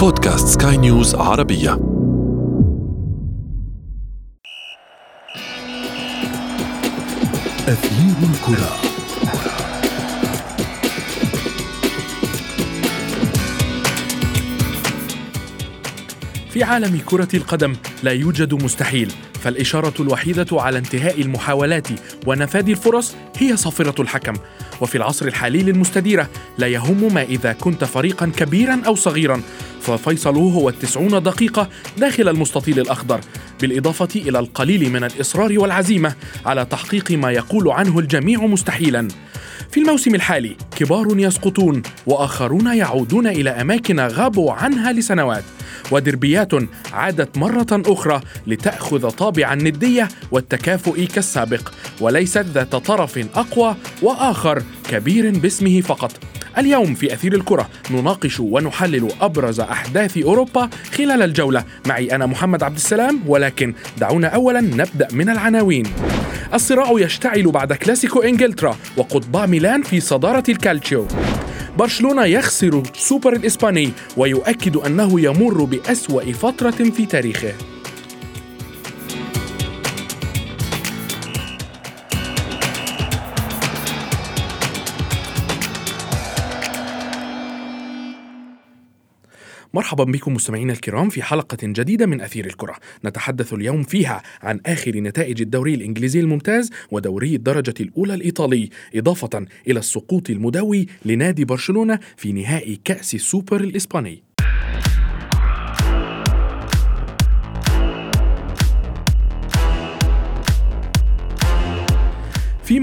بودكاست سكاي نيوز عربية. أثير الكرة. في عالم كرة القدم لا يوجد مستحيل فالإشارة الوحيدة على انتهاء المحاولات ونفاذ الفرص هي صافرة الحكم. وفي العصر الحالي للمستديرة لا يهم ما إذا كنت فريقا كبيرا أو صغيرا. ففيصل هو التسعون دقيقة داخل المستطيل الأخضر بالإضافة إلى القليل من الإصرار والعزيمة على تحقيق ما يقول عنه الجميع مستحيلا. في الموسم الحالي كبار يسقطون وآخرون يعودون إلى أماكن غابوا عنها لسنوات ودربيات عادت مرة أخرى لتأخذ طابع الندية والتكافؤ كالسابق وليست ذات طرف أقوى وآخر كبير باسمه فقط. اليوم في أثير الكرة. نناقش ونحلل أبرز أحداث أوروبا خلال الجولة. معي أنا محمد عبد السلام ولكن دعونا أولا نبدأ من العناوين. الصراع يشتعل بعد كلاسيكو إنجلترا وقطبا ميلان في صدارة الكالتشيو. برشلونة يخسر السوبر الإسباني ويؤكد أنه يمر بأسوأ فترة في تاريخه. مرحبا بكم مستمعينا الكرام في حلقة جديدة من أثير الكرة. نتحدث اليوم فيها عن آخر نتائج الدوري الإنجليزي الممتاز ودوري الدرجة الأولى الإيطالي إضافة إلى السقوط المدوي لنادي برشلونة في نهائي كأس السوبر الإسباني.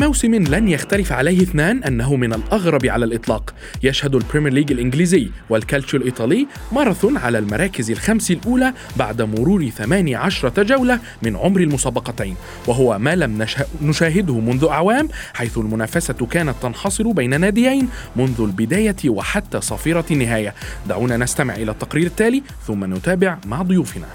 موسم لن يختلف عليه اثنان أنه من الأغرب على الإطلاق. يشهد البريمير ليج الإنجليزي والكالتشيو الإيطالي ماراثون على المراكز الخمس الأولى بعد مرور 18 جولة من عمر المسابقتين. وهو ما لم نشاهده منذ أعوام حيث المنافسة كانت تنحصر بين ناديين منذ البداية وحتى صافرة النهاية. دعونا نستمع إلى التقرير التالي ثم نتابع مع ضيوفنا.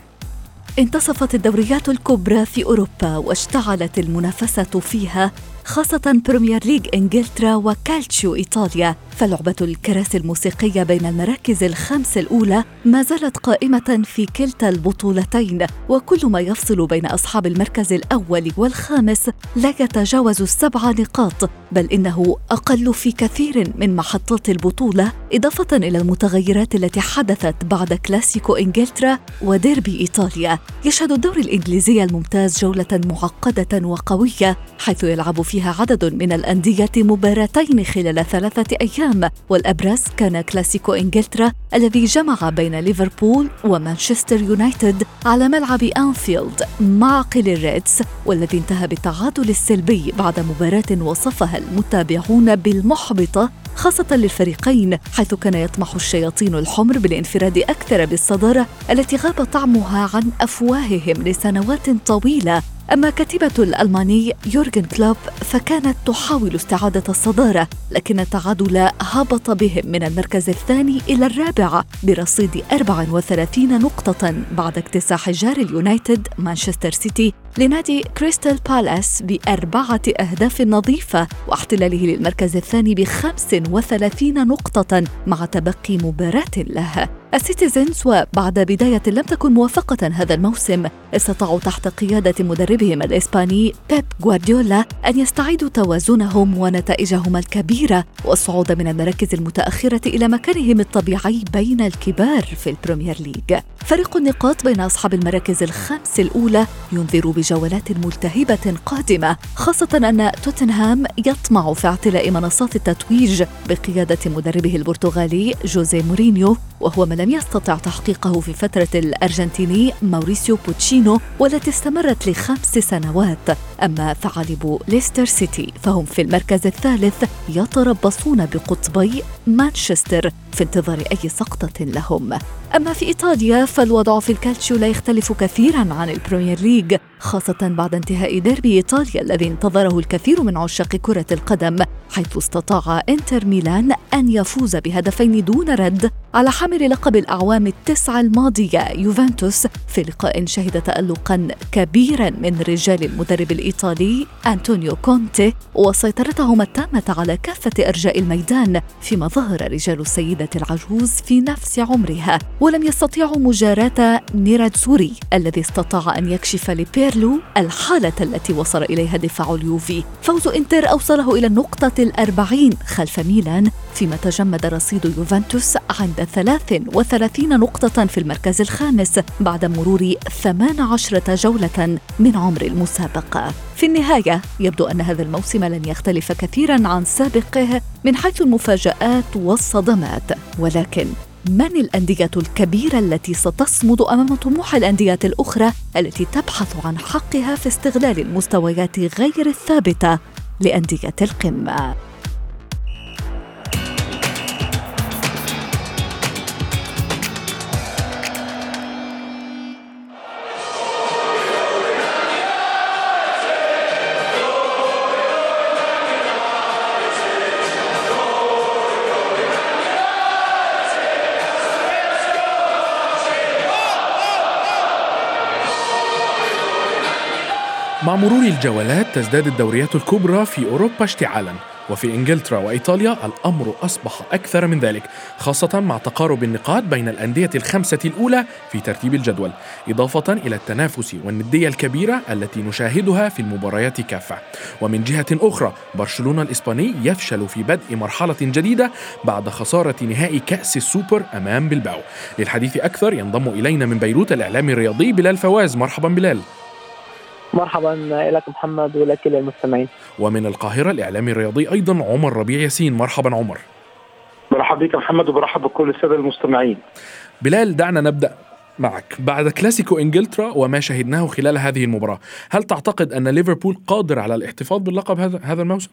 انتصفت الدوريات الكبرى في أوروبا واشتعلت المنافسة فيها خاصة بريمير ليج إنجلترا وكالتشيو إيطاليا. فلعبة الكراسي الموسيقية بين المراكز الخمس الأولى ما زالت قائمة في كلتا البطولتين وكل ما يفصل بين أصحاب المركز الأول والخامس لا يتجاوز السبع نقاط بل إنه أقل في كثير من محطات البطولة إضافة إلى المتغيرات التي حدثت بعد كلاسيكو إنجلترا وديربي إيطاليا. يشهد الدوري الإنجليزي الممتاز جولة معقدة وقوية حيث يلعب فيها عدد من الأندية مباراتين خلال ثلاثة أيام. والأبرز كان كلاسيكو إنجلترا الذي جمع بين ليفربول ومانشستر يونايتد على ملعب أنفيلد معقل الريدز والذي انتهى بالتعادل السلبي بعد مباراة وصفها المتابعون بالمحبطة خاصة للفريقين حيث كان يطمح الشياطين الحمر بالانفراد أكثر بالصدارة التي غاب طعمها عن أفواههم لسنوات طويلة. أما كتيبة الألماني يورغن كلوب فكانت تحاول استعادة الصدارة لكن التعادل هبط بهم من المركز الثاني إلى الرابع برصيد 34 نقطة بعد اكتساح جار اليونايتد مانشستر سيتي لنادي كريستال بالاس بأربعة أهداف نظيفة واحتلاله للمركز الثاني ب 35 نقطة مع تبقي مباراة له. السيتيزنز وبعد بداية لم تكن موفقة هذا الموسم استطاعوا تحت قيادة مدربهم الإسباني بيب غوارديولا أن يستعيدوا توازنهم ونتائجهم الكبيرة والصعود من المراكز المتأخرة إلى مكانهم الطبيعي بين الكبار في البريمير ليج. فرق النقاط بين أصحاب المراكز الخمس الأولى ينذر بجولات ملتهبة قادمة خاصة أن توتنهام يطمع في اعتلاء منصات التتويج بقيادة مدربه البرتغالي جوزيه مورينيو وهو ما لم يستطع تحقيقه في فترة الأرجنتيني ماوريسيو بوتشيتينو والتي استمرت لخمس سنوات. أما ثعالب ليستر سيتي فهم في المركز الثالث يتربصون بقطبي مانشستر. في انتظار أي سقطة لهم. أما في إيطاليا فالوضع في الكالتشيو لا يختلف كثيرا عن البريمير ليج خاصة بعد انتهاء ديربي إيطاليا الذي انتظره الكثير من عشاق كرة القدم حيث استطاع إنتر ميلان أن يفوز بهدفين دون رد على حامل لقب الأعوام التسعة الماضية يوفنتوس في لقاء شهد تألقا كبيرا من رجال المدرب الإيطالي أنطونيو كونتي وسيطرتهما التامة على كافة أرجاء الميدان فيما ظهر رجال السيدة العجوز في نفس عمرها ولم يستطيعوا مجاراة نيراتسوري الذي استطاع أن يكشف لبيرلو الحالة التي وصل إليها دفاع اليوفي. فوز إنتر أوصله إلى النقطة الأربعين خلف ميلان فيما تجمد رصيد يوفنتوس عند 33 نقطة في المركز الخامس بعد مرور 18 جولة من عمر المسابقة. في النهاية يبدو أن هذا الموسم لن يختلف كثيرا عن سابقه من حيث المفاجآت والصدمات. ولكن من الأندية الكبيرة التي ستصمد أمام طموح الأندية الأخرى التي تبحث عن حقها في استغلال المستويات غير الثابتة لأندية القمة؟ مرور الجولات تزداد الدوريات الكبرى في أوروبا اشتعالا وفي إنجلترا وإيطاليا الأمر أصبح أكثر من ذلك خاصة مع تقارب النقاط بين الأندية الخمسة الأولى في ترتيب الجدول إضافة إلى التنافس والندية الكبيرة التي نشاهدها في المباريات كافة. ومن جهة أخرى برشلونة الإسباني يفشل في بدء مرحلة جديدة بعد خسارة نهائي كأس السوبر أمام بلباو. للحديث أكثر ينضم إلينا من بيروت الإعلامي الرياضي بلال فواز. مرحبا بلال. مرحبا لك محمد ولكل المستمعين. ومن القاهرة الإعلامي الرياضي أيضا عمر ربيع ياسين. مرحبا عمر. مرحبا بك محمد وبرحب بكل السادة المستمعين. بلال دعنا نبدأ معك. بعد كلاسيكو إنجلترا وما شهدناه خلال هذه المباراة هل تعتقد أن ليفربول قادر على الاحتفاظ باللقب هذا هذا الموسم؟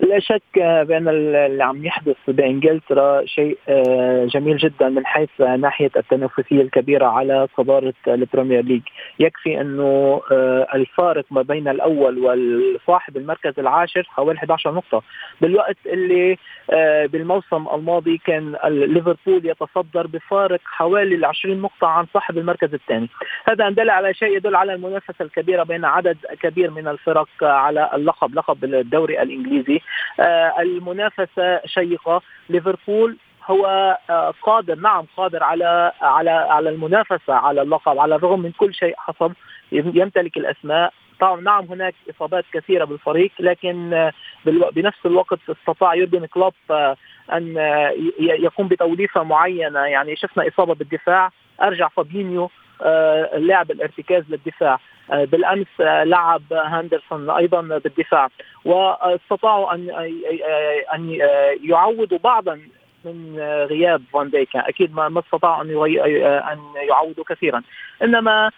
لا شك بأن اللي عم يحدث بإنجلترا شيء آه، جميل جدا من حيث ناحية التنافسية الكبيرة على صدارة البريمير ليج، يكفي أنه آه، الفارق ما بين الأول والصاحب المركز العاشر حوالي 11 نقطة، بالوقت اللي آه، بالموسم الماضي كان ليفربول يتصدر بفارق حوالي 20 نقطة عن صاحب المركز الثاني، هذا أن دل على شيء يدل على المنافسة الكبيرة بين عدد كبير من الفرق على اللقب لقب الدوري الإنجليزي. المنافسة شيقة. ليفربول هو آه، قادر نعم قادر على على على المنافسة على اللقب على الرغم من كل شيء حصل يمتلك الأسماء. طبعا نعم هناك إصابات كثيرة بالفريق لكن آه، بنفس الوقت استطاع يورجن كلوب أن يقوم بتوليفة معينة. يعني شفنا إصابة بالدفاع. أرجع فابينيو اللاعب الارتكاز للدفاع. آه، بالأمس آه، لعب هاندرسون أيضا بالدفاع واستطاعوا أن آه، أن يعوضوا بعضا من غياب فان ديك أكيد ما استطاعوا أن أن يعوضوا كثيرا. إنما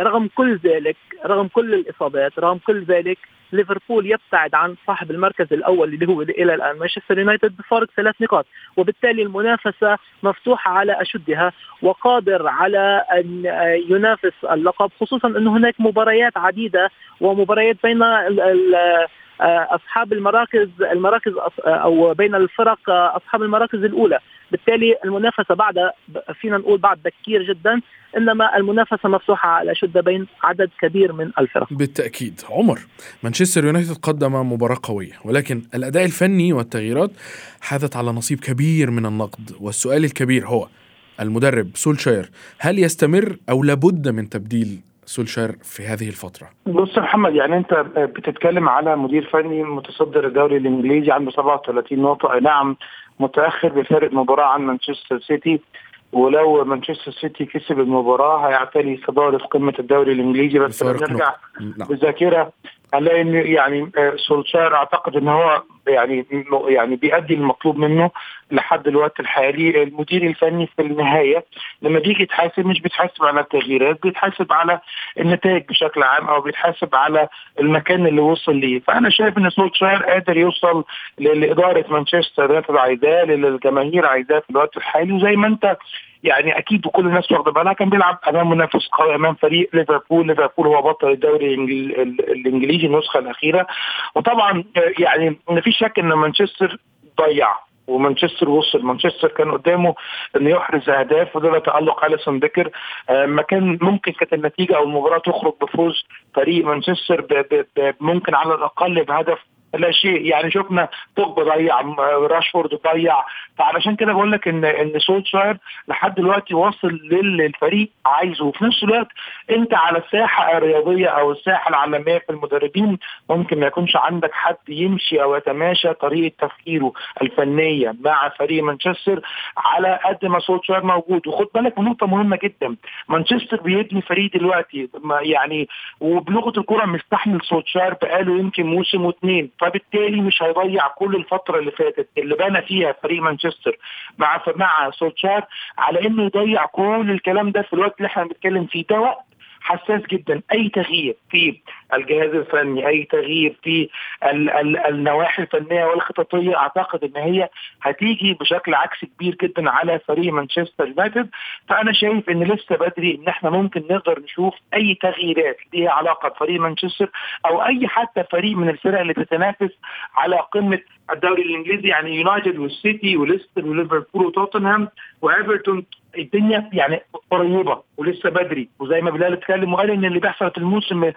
رغم كل ذلك رغم كل الإصابات رغم كل ذلك ليفربول يبتعد عن صاحب المركز الأول اللي هو إلى الآن مانشستر يونايتد بفارق ثلاث نقاط وبالتالي المنافسة مفتوحة على أشدها وقادر على أن ينافس اللقب خصوصا انه هناك مباريات عديدة ومباريات بين أصحاب المراكز المراكز أو بين الفرق أصحاب المراكز الأولى. بالتالي المنافسة بعد فينا نقول بعد بكير جدا إنما المنافسة مفتوحة على شدة بين عدد كبير من الفرق. بالتأكيد، عمر مانشستر يونايتد قدم مباراة قوية ولكن الأداء الفني والتغييرات حاذت على نصيب كبير من النقد والسؤال الكبير هو المدرب سولشاير هل يستمر أو لابد من تبديل سولشاير في هذه الفترة؟ بص يا محمد يعني أنت بتتكلم على مدير فني متصدر الدوري الإنجليزي عنده 37 نقطة نعم متأخر بفارق مباراة عن مانشستر سيتي ولو مانشستر سيتي كسب المباراة هيعتلي صدارة قمة الدوري الإنجليزي بس نرجع نعم. بالذاكرة هنلاقي إن يعني آه، سولشار أعتقد إن هو يعني يعني بيأدي المطلوب منه لحد الوقت الحالي. المدير الفني في النهاية لما بيجي يتحاسب مش بيتحاسب على التغييرات بيتحاسب على النتائج بشكل عام أو بيتحاسب على المكان اللي وصل ليه. فأنا شايف إن سولشاير قادر يوصل لإدارة مانشستر يونايتد عايزاه للجماهير عايزاه في الوقت الحالي. وزي ما أنت يعني أكيد وكل الناس واخدة بالها كان بيلعب أمام منافس قوي أمام فريق ليفربول. ليفربول هو بطل الدوري الإنجليزي النسخة الأخيرة. وطبعا يعني ما فيش شك إن مانشستر ضيع ومانشستر وصل. مانشستر كان قدامه إنه يحرز أهداف وده تالق أليسون بيكر. آه، ما كان ممكن كانت النتيجة أو المباراة تخرج بفوز فريق مانشستر ممكن على الأقل بهدف لا شيء. يعني شفنا بوجبا ضيع راشفورد ضيع. فعلشان كده بقول لك ان إن سولشاير لحد دلوقتي واصل للفريق عايزه. وفي نفس الوقت أنت على الساحة الرياضية أو الساحة العالمية في المدربين ممكن ما يكونش عندك حد يمشي أو يتماشى طريقة تفكيره الفنية مع فريق مانشستر على قد ما سولشاير موجود. وخد بالك من نقطة مهمة جدا. مانشستر بيبني فريق دلوقتي يعني وبلغة الكرة مستحمل سولشاير بقاله يمكن موسم واثنين فبالتالي مش هيضيع كل الفترة اللي فاتت اللي بنى فيها فريق مانشستر مع مع سولشار على إنه يضيع كل الكلام ده في الوقت اللي إحنا بنتكلم فيه. ده وقت حساس جدا. أي تغيير في الجهاز الفني أي تغيير في ال ال النواحي الفنية والخططية أعتقد إن هي هتيجي بشكل عكسي كبير جدا على فريق مانشستر يونايتد. فأنا شايف إن لسه بدري إن إحنا ممكن نقدر نشوف أي تغييرات ليها علاقة بفريق مانشستر أو أي حتى فريق من الفرق اللي تتنافس على قمة الدوري الإنجليزي يعني يونايتد والسيتي وليستر وليفربول وتوتنهام وإيفرتون. الدنيا يعني قريبة ولسه بدري. وزي ما بلال اتكلم وقال إن اللي بيحصل في الموسم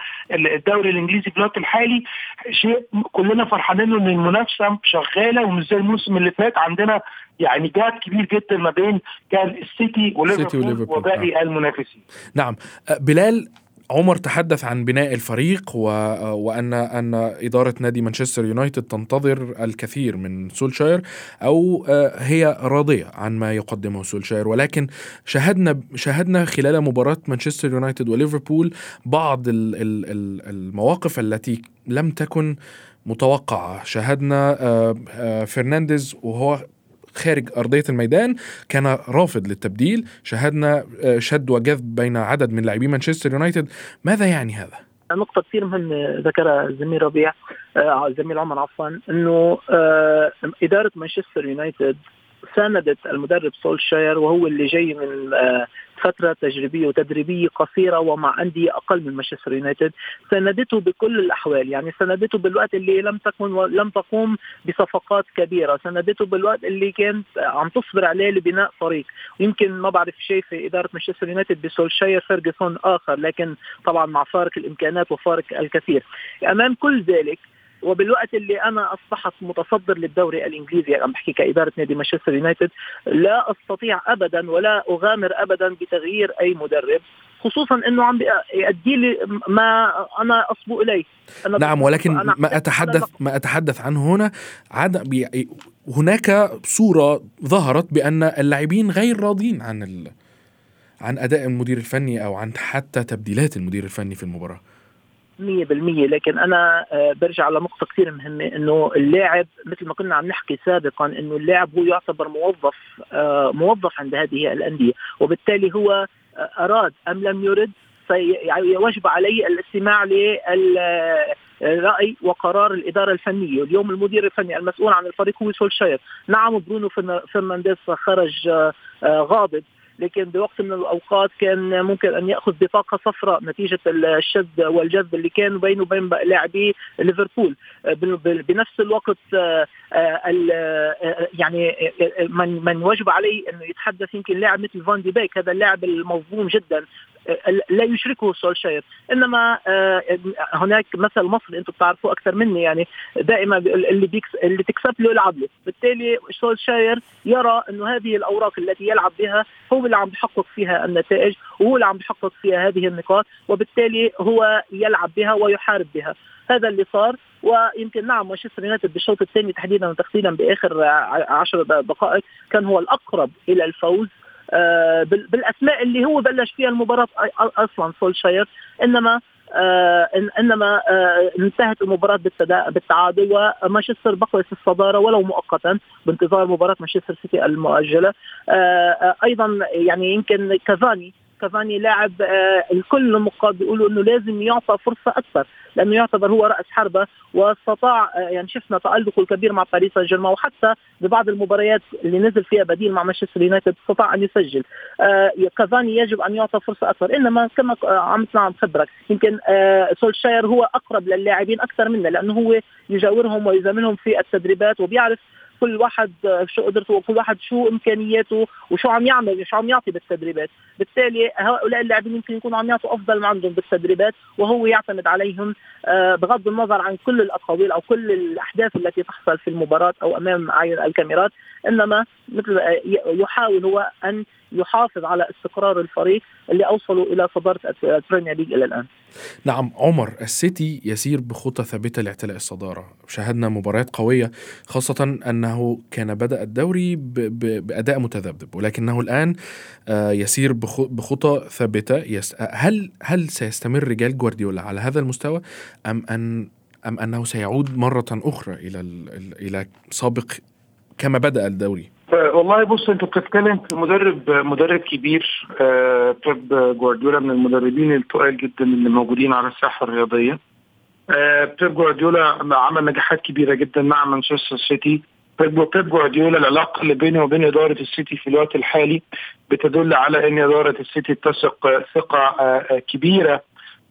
الدوري الإنجليزي في الوقت الحالي شيء كلنا فرحانين إن المنافسة شغالة ومش زي الموسم اللي فات عندنا يعني جاب كبير جدا ما بين كان السيتي وليفربول وباقي آه. المنافسين. نعم بلال عمر تحدث عن بناء الفريق و... وان أن إدارة نادي مانشستر يونايتد تنتظر الكثير من سولشاير أو آه، هي راضية عن ما يقدمه سولشاير. ولكن شاهدنا شاهدنا خلال مباراة مانشستر يونايتد وليفربول بعض المواقف التي لم تكن متوقعة. شاهدنا آه، آه، فرنانديز وهو خارج أرضية الميدان كان رافض للتبديل شاهدنا آه، شد وجذب بين عدد من لاعبي مانشستر يونايتد ماذا يعني هذا؟ نقطة كثير مهمة ذكرها الزميل ربيع آه الزميل عمر عفوا إنه آه إدارة مانشستر يونايتد ساندت المدرب سولشاير وهو اللي جاي من آه فترة تجريبية وتدريبية قصيرة ومع أندية أقل من مانشستر يونايتد. ساندته بكل الأحوال يعني ساندته بالوقت اللي لم تكن لم تقوم بصفقات كبيرة. ساندته بالوقت اللي كانت عم تصبر عليه لبناء فريق. ويمكن ما بعرف شيء في إدارة مانشستر يونايتد بسولشاير فيرجسون آخر لكن طبعا مع فارق الامكانات وفارق الكثير. أمام كل ذلك وبالوقت اللي أنا أصبحت متصدر للدوري الإنجليزي عم بحكي كإدارة نادي مانشستر يونايتد لا أستطيع ابدا ولا أغامر ابدا بتغيير أي مدرب خصوصا إنه عم يؤدي لي ما أنا أصبو إليه. أنا نعم ولكن ما اتحدث ما أتحدث عنه هنا عدم هناك صورة ظهرت بأن اللاعبين غير راضين عن ال... عن أداء المدير الفني أو عن حتى تبديلات المدير الفني في المباراة. 100% لكن أنا آه، برجع على نقطه كثير مهمة إنه اللاعب مثل ما كنا عم نحكي سابقا إنه اللاعب هو يعتبر موظف آه، موظف عند هذه الأندية. وبالتالي هو آه، أراد أم لم يرد سيجب عليه الاستماع للرأي وقرار الإدارة الفنية. اليوم المدير الفني المسؤول عن الفريق هو سولشاير. نعم برونو فرنانديز خرج غاضب. لكن بوقت من الأوقات كان ممكن أن يأخذ بطاقة صفراء نتيجة الشد والجذب اللي كان بينه وبين لاعبي ليفربول. بنفس الوقت آه، آه، يعني من من وجب عليه انه يتحدث يمكن لاعب مثل فان دي بيك هذا اللاعب المظلوم جدا. لا يشركه سولشاير إنما آه، هناك مثل مصري أنتم بتعرفوه أكثر مني يعني دائما اللي بيكس اللي تكسب له يلعب له. بالتالي سولشاير يرى إنه هذه الأوراق التي يلعب بها هو اللي عم بحقق فيها النتائج وهو اللي عم بحقق فيها هذه النقاط وبالتالي هو يلعب بها ويحارب بها. هذا اللي صار ويمكن نعم مانشستر يونايتد بالشوط الثاني تحديدا وتحديدا بآخر عشر دقائق كان هو الأقرب إلى الفوز. بالأسماء اللي هو بلش فيها المباراة أصلا سولشاير. إنما آه إنما آه انتهت المباراة بالتعادل ومانشستر بقي في الصدارة ولو مؤقتا بانتظار مباراة مانشستر سيتي المؤجلة. آه, آه، أيضا يعني يمكن كافاني كافاني لاعب آه الكل النقاد بيقولوا إنه لازم يعطى فرصة أكثر. لأنه يعتبر هو رأس حربة واستطاع آه يعني شفنا تالقه الكبير مع باريس سان جيرمان وحتى ببعض المباريات اللي نزل فيها بديل مع مانشستر يونايتد استطاع أن يسجل. آه كافاني يجب أن يعطى فرصة أكثر إنما كما عم عم خبرك يمكن آه سولشاير هو أقرب للاعبين أكثر منا لأنه هو يجاورهم ويزاملهم في التدريبات وبيعرف كل واحد شو قدرته وكل واحد شو إمكانياته وشو عم يعمل شو عم يعطي بالتدريبات. بالتالي هؤلاء اللاعبين يمكن يكونوا عم يعطوا أفضل ما عندهم بالتدريبات وهو يعتمد عليهم آه، بغض النظر عن كل الأقاويل أو كل الأحداث التي تحصل في المباراة أو أمام اعين الكاميرات. إنما مثل يحاول هو أن يحافظ على استقرار الفريق اللي أوصلوا إلى صدارة ال Premier League إلى الآن. نعم عمر السيتي يسير بخطى ثابتة لاعتلاء الصدارة، شاهدنا مباريات قوية خاصة أنه كان بدأ الدوري بأداء متذبذب ولكنه الآن آه، يسير بخطى ثابتة هل هل سيستمر رجال جوارديولا على هذا المستوى أم ان أم أنه سيعود مرة أخرى إلى إلى سابق كما بدأ الدوري؟ والله بص انت بتتكلم في مدرب مدرب كبير آه بيب جوارديولا من المدربين التقال جدا اللي موجودين على الساحة الرياضية. آه بيب جوارديولا عمل نجاحات كبيرة جدا مع مانشستر سيتي. بيب جوارديولا العلاقة اللي بينه وبين إدارة السيتي في الوقت الحالي بتدل على إن إدارة السيتي تثق ثقة آه كبيرة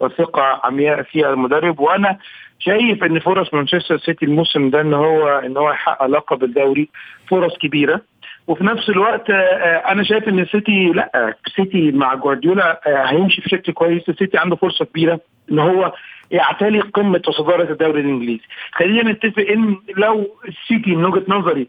وثقة عمياء فيها المدرب. وأنا شايف إن فرص مانشستر سيتي الموسم ده إن هو إن هو يحقق لقب الدوري فرص كبيرة. وفي نفس الوقت آه، آه، أنا شايف إن السيتي لأ السيتي مع جوارديولا آه، هيمشي بشكل كويس. السيتي عنده فرصة كبيرة إن هو يعتلي قمة وصداره الدوري الإنجليزي. خلينا نتفق إن لو السيتي من وجهة نظري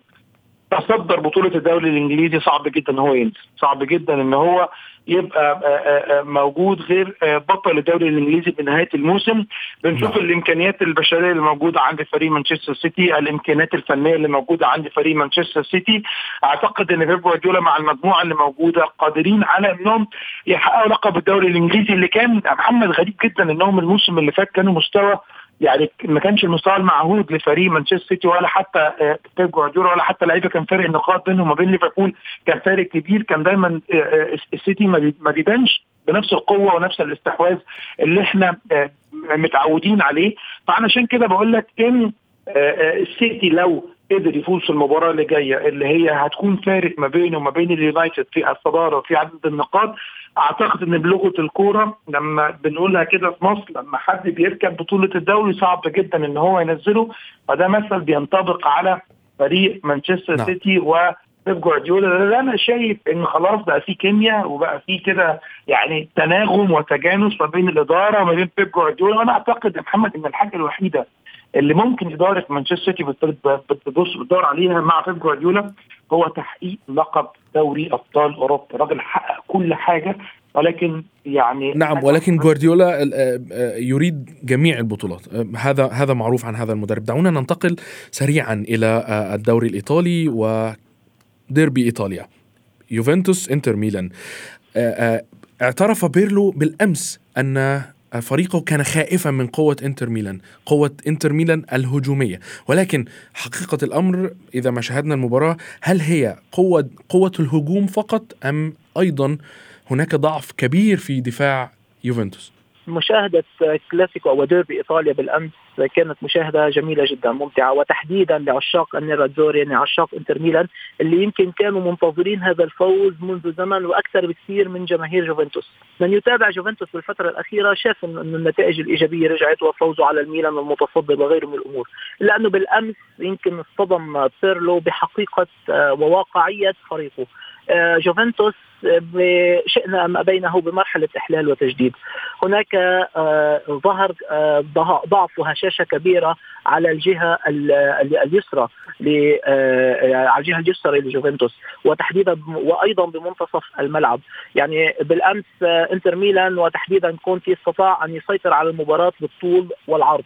تصدر بطولة الدوري الإنجليزي صعب جدا إن هو ينزل. صعب جدا إن هو يبقى آه، آه، آه، موجود غير بطل الدوري الإنجليزي بنهايه الموسم. بنشوف نعم. الإمكانيات البشرية اللي موجودة عند فريق مانشستر سيتي الإمكانيات الفنية اللي موجودة عند فريق مانشستر سيتي. أعتقد إن بيب جوارديولا مع المجموعة اللي موجودة قادرين على إنهم يحققوا لقب الدوري الإنجليزي اللي كان محمد غريب جدا إنهم الموسم اللي فات كانوا مستوى يعني ما كانش المستوى المعهود لفريق مانشستر سيتي ولا حتى آه، بيب جوارديولا ولا حتى لعيبة كان فارق النقاط بينهم وبين ليفربول كان فارق كبير كان دايما آه، آه، السيتي ما بيبانش بنفس القوة ونفس الاستحواذ اللي إحنا متعودين عليه. فعشان كده بقول لك إن السيتي لو قدر يفوز في المباراة اللي جاية اللي هي هتكون فارق ما بينه وما بين اليونايتد في الصدارة وفي عدد النقاط. أعتقد إن بلغة الكورة لما بنقولها كده في مصر لما حد بيركب بطولة الدوري صعب جدا إن هو ينزله فده مثل بينطبق على فريق مانشستر نعم. سيتي و بيب جوارديولا. أنا شايف إن خلاص بقى في كيمياء وبقى في كده يعني تناغم وتجانس ما بين الإدارة وما بين بيب جوارديولا. وأنا أعتقد يا محمد إن الحاجة الوحيدة اللي ممكن إدارة مانشستر سيتي بتبص بتدور عليها مع بيب جوارديولا هو تحقيق لقب دوري أبطال أوروبا. الراجل حقق كل حاجة ولكن يعني نعم ولكن جوارديولا آه، آه، يريد جميع البطولات. آه، هذا هذا معروف عن هذا المدرب. دعونا ننتقل سريعا إلى الدوري الإيطالي وديربي إيطاليا. يوفنتوس إنتر ميلان. اعترف بيرلو بالأمس أن فريقه كان خائفا من قوة إنتر ميلان قوة إنتر ميلان الهجومية. ولكن حقيقة الأمر إذا ما شاهدنا المباراة هل هي قوة, قوة الهجوم فقط أم أيضا هناك ضعف كبير في دفاع يوفنتوس؟ مشاهدة كلاسيكو أو ديربي إيطاليا بالأمس كانت مشاهدة جميلة جدا ممتعة وتحديدا لعشاق النيراتزوري يعني عشاق إنتر ميلان اللي يمكن كانوا منتظرين هذا الفوز منذ زمن وأكثر بكثير من جماهير جوفنتوس. من يتابع جوفنتوس بالفترة الأخيرة شاف أن النتائج الإيجابية رجعت وفوزوا على الميلان المتصدر وغيره من الأمور. إلا أنه بالأمس يمكن اصطدم بيرلو بحقيقة آه، وواقعية فريقه. جوفنتوس شئنا ما بينه بمرحلة إحلال وتجديد. هناك آه، ظهر آه، ضعف وهشاشة كبيرة على الجهة اليسرى على الجهة اليسرى لجوفنتوس وتحديدا وأيضا بمنتصف الملعب. يعني بالأمس إنتر ميلان وتحديدا كونتي استطاع أن يسيطر على المباراة بالطول والعرض.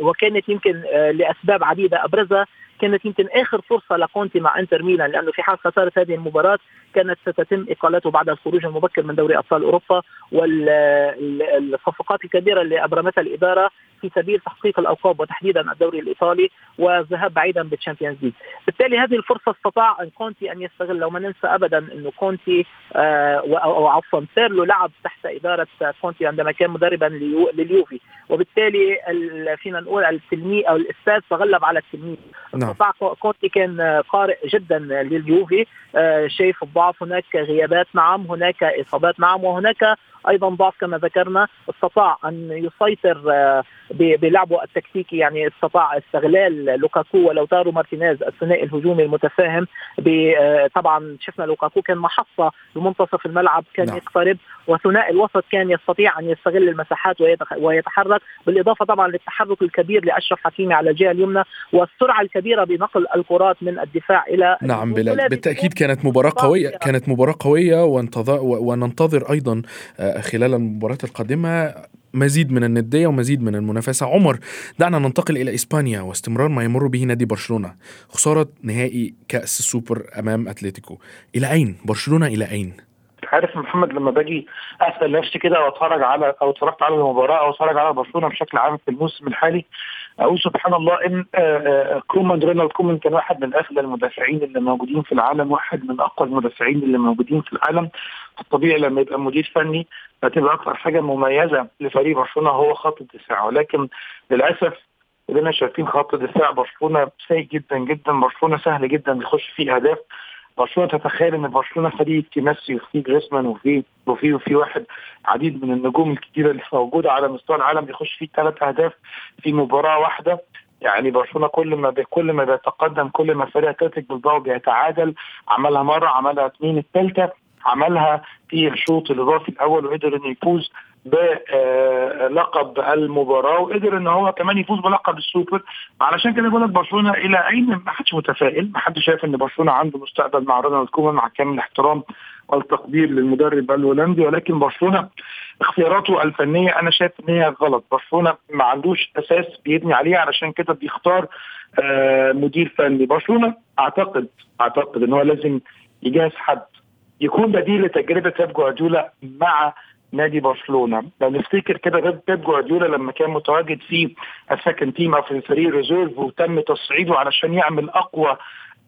وكانت يمكن لأسباب عديدة. أبرزها كانت يمكن آخر فرصة لكونتي مع إنتر ميلان لأنه في حال خسارة هذه المباراة كانت ستتم إقالته بعد الخروج المبكر من دوري أبطال أوروبا والصفقات الكبيرة اللي ابرمتها الإدارة في سبيل تحقيق الألقاب وتحديدا الدوري الإيطالي والذهاب بعيدا بال Champions League، بالتالي هذه الفرصة استطاع إن كونتي أن يستغل لو ما ننسى ابدا انه كونتي آه أو عفوا بيرلو لعب تحت إدارة كونتي عندما كان مدربا لليوفي. وبالتالي فينا نقول التلميذ أو الأستاذ تغلب على التلميذ. نعم. كونتي كان قارئ جدا لليوفي. آه شايف الضعف هناك غيابات نعم هناك إصابات نعم وهناك أيضا ضعف كما ذكرنا. استطاع أن يسيطر آه بلعبه التكتيكي يعني استطاع استغلال لوكاكو ولوتارو مارتينيز الثنائي الهجومي المتفاهم طبعا شفنا لوكاكو كان محطه بمنتصف الملعب كان نعم. يقترب وثنائي الوسط كان يستطيع أن يستغل المساحات ويتحرك بالإضافة طبعا للتحرك الكبير لأشرف حكيمي على الجهة اليمنى والسرعة الكبيرة بنقل الكرات من الدفاع إلى نعم بلال بالتأكيد كانت مباراة قوية كانت مباراة قوية وننتظر أيضا آه، خلال المباراة القادمة مزيد من الندية ومزيد من المنافسة عمر دعنا ننتقل إلى إسبانيا واستمرار ما يمر به نادي برشلونة خسارة نهائي كأس السوبر أمام أتلتيكو إلى أين؟ برشلونة إلى أين؟ عارف محمد لما باجي أسأل نفسي كده أو أتفرج على أو اتفرجت على المباراة أو أتفرج على برشلونة بشكل عام في الموسم الحالي أقول سبحان الله إن آه، آه، كومان رونالد كومان كان واحد من افضل المدافعين اللي موجودين في العالم واحد من أقوى المدافعين اللي موجودين في العالم. الطبيعي لما يبقى مدير فني هتبقى أكثر حاجة مميزة لفريق برشلونة هو خط الدفاع. ولكن للأسف كلنا شايفين خط دفاع برشلونة سيء جدا جدا. برشلونة سهل جدا يخش فيه أهداف. برشلونة تتخيل إن برشلونة فريق في ميسي وفي جريزمان وفي وفي وفي واحد عديد من النجوم الكتيرة اللي موجودة على مستوى العالم بيخش فيه ثلاث أهداف في مباراة واحدة. يعني برشلونة كل ما كل ما بيتقدم كل ما فريق أتلتيك بالباو بيتعادل. عملها مرة عملها اثنين الثالثة عملها في الشوط الإضافي الأول وقدر إنه يفوز بلقب المباراة وقدر إن هو كمان يفوز بلقب السوبر. علشان كده بقول لك برشلونة إلى أين؟ ما حدش متفائل ما حدش شايف إن برشلونة عنده مستقبل مع رونالد كومان مع كامل الاحترام والتقدير للمدرب الهولندي. ولكن برشلونة اختياراته الفنية أنا شايف إن هي غلط. برشلونة ما عندوش أساس بيبني عليه علشان كده بيختار آه مدير فني. برشلونة أعتقد أعتقد إن هو لازم يجهز حد يكون بديل لتجربة بيب جوارديولا مع نادي برشلونة. لو نفتكر كده بيب جوارديولا لما كان متواجد في ال second team أو في الفريق reserve وتم تصعيده علشان يعمل أقوى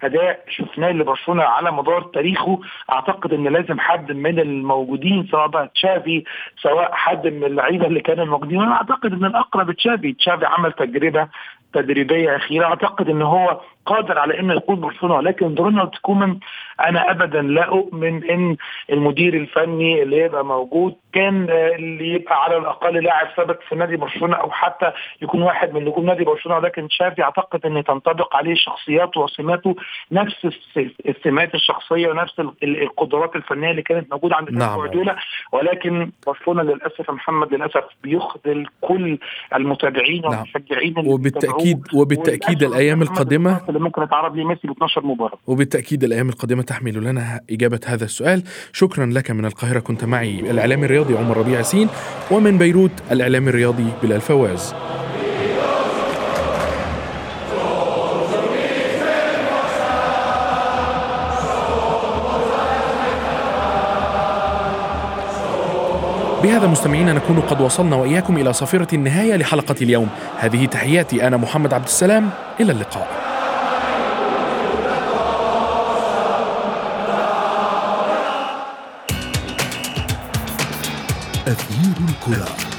أداء شفناه لبرشلونة على مدار تاريخه أعتقد إن لازم حد من الموجودين سواء بقى تشافي سواء حد من اللعيبة اللي كانوا موجودين. أنا أعتقد إن الأقرب تشافي تشافي عمل تجربة تدريبية أخيرة. أعتقد إن هو قادر على إنه يقود برشلونة ولكن رونالد كومان أنا ابدا لا أؤمن إن المدير الفني اللي يبقى موجود كان اللي يبقى على الأقل لاعب سابق في نادي برشلونة أو حتى يكون واحد من نجوم نادي برشلونة ولكن شافي أعتقد إن تنطبق عليه شخصياته وسماته نفس السمات الشخصية ونفس القدرات الفنية اللي كانت موجودة عند نعم. جوارديولا ولكن برشلونة للأسف يا محمد للأسف بيخذل كل المتابعين نعم. والمشجعين وبالتاكيد وبالتأكيد الأيام القادمة اللي ممكن يتعرض ليه ميسي ب 12 مباراة. وبالتأكيد الأيام القادمة تحمل لنا إجابة هذا السؤال. شكرا لك من القاهرة كنت معي الإعلامي الرياضي عمر ربيع ياسين ومن بيروت الإعلامي الرياضي بلال فواز. بهذا مستمعينا نكون قد وصلنا وإياكم إلى صفيرة النهاية لحلقة اليوم. هذه تحياتي أنا محمد عبد السلام. إلى اللقاء. أثير الكره